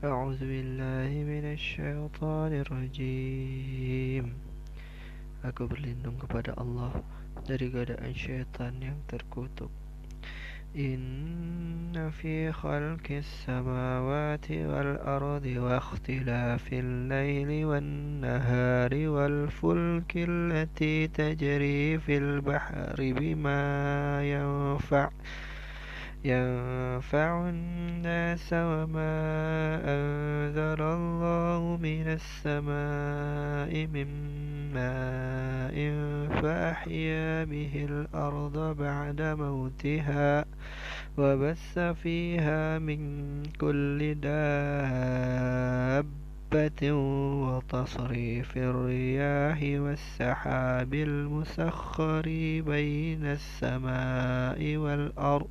أعوذ بالله من الشيطان الرجيم. Aku berlindung kepada Allah dari godaan syaitan yang terkutuk. إن في خلق السماوات والأرض واختلاف الليل والنهار والفلك التي تجري في البحر بما ينفع ينفع الناس وما أنزل الله من السماء من ماء فأحيا به الأرض بعد موتها وبث فيها من كل دابة وتصريف الرياح والسحاب المسخر بين السماء والأرض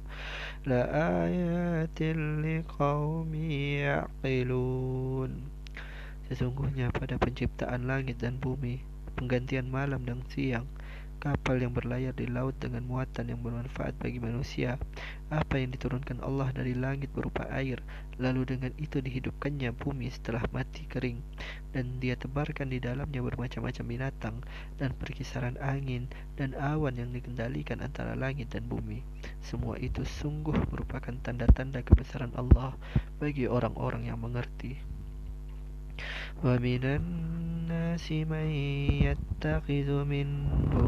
لآيات لقوم يعقلون Sesungguhnya pada penciptaan langit dan bumi, penggantian malam dan siang, kapal yang berlayar di laut dengan muatan yang bermanfaat bagi manusia, apa yang diturunkan Allah dari langit berupa air, lalu dengan itu dihidupkannya bumi setelah mati kering, dan dia tebarkan di dalamnya bermacam-macam binatang, dan perkisaran angin, dan awan yang dikendalikan antara langit dan bumi. Semua itu sungguh merupakan tanda-tanda kebesaran Allah bagi orang-orang yang mengerti. ومن الناس من يتخذ من دون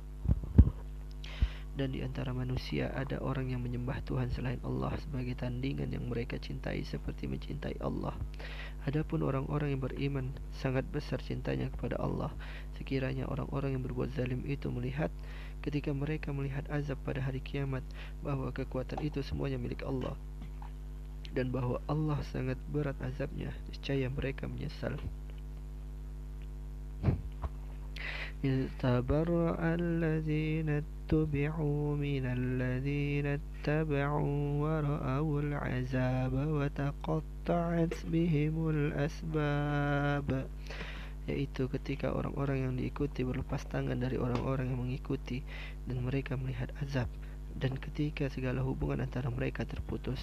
dan di antara manusia ada orang yang menyembah Tuhan selain Allah sebagai tandingan yang mereka cintai seperti mencintai Allah. Adapun orang-orang yang beriman sangat besar cintanya kepada Allah. Sekiranya orang-orang yang berbuat zalim itu melihat ketika mereka melihat azab pada hari kiamat bahwa kekuatan itu semuanya milik Allah dan bahwa Allah sangat berat azabnya, niscaya mereka menyesal. إذ تبرأ الذين اتبعوا من الذين اتبعوا ورأوا العذاب وتقطعت بهم الأسباب yaitu ketika orang-orang yang diikuti berlepas tangan dari orang-orang yang mengikuti dan mereka melihat azab dan ketika segala hubungan antara mereka terputus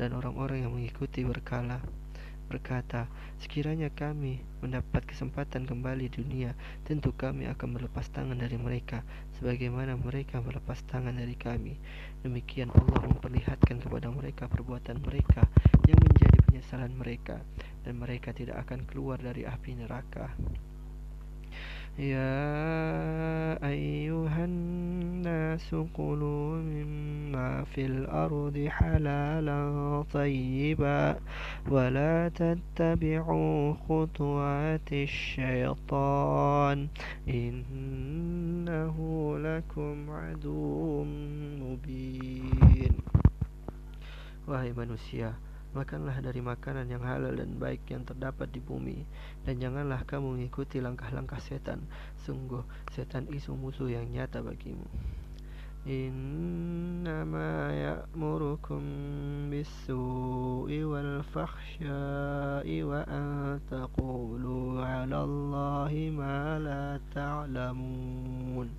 dan orang-orang yang mengikuti berkala berkata, "Sekiranya kami mendapat kesempatan kembali dunia, tentu kami akan melepas tangan dari mereka, sebagaimana mereka melepas tangan dari kami." Demikian Allah memperlihatkan kepada mereka perbuatan mereka yang menjadi penyesalan mereka, dan mereka tidak akan keluar dari api neraka. Ya ayuhan الناس كلوا مما في الأرض حلالا طيبا ولا تتبعوا خطوات الشيطان إنه لكم عدو مبين Wahai manusia, Makanlah dari makanan yang halal dan baik yang terdapat di bumi Dan janganlah kamu mengikuti langkah-langkah setan Sungguh setan itu musuh yang nyata bagimu Ya'murukum bis-su'i wal-fakhsya'i wa an taqulu 'ala Allahi ma la ta'lamun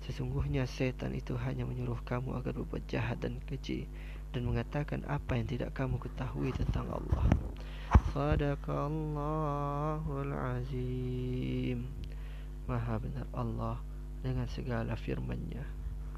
Sesungguhnya setan itu hanya menyuruh kamu agar berbuat jahat dan keji dan mengatakan apa yang tidak kamu ketahui tentang Allah. Sadaqallahul azim. Maha benar Allah dengan segala firman-Nya.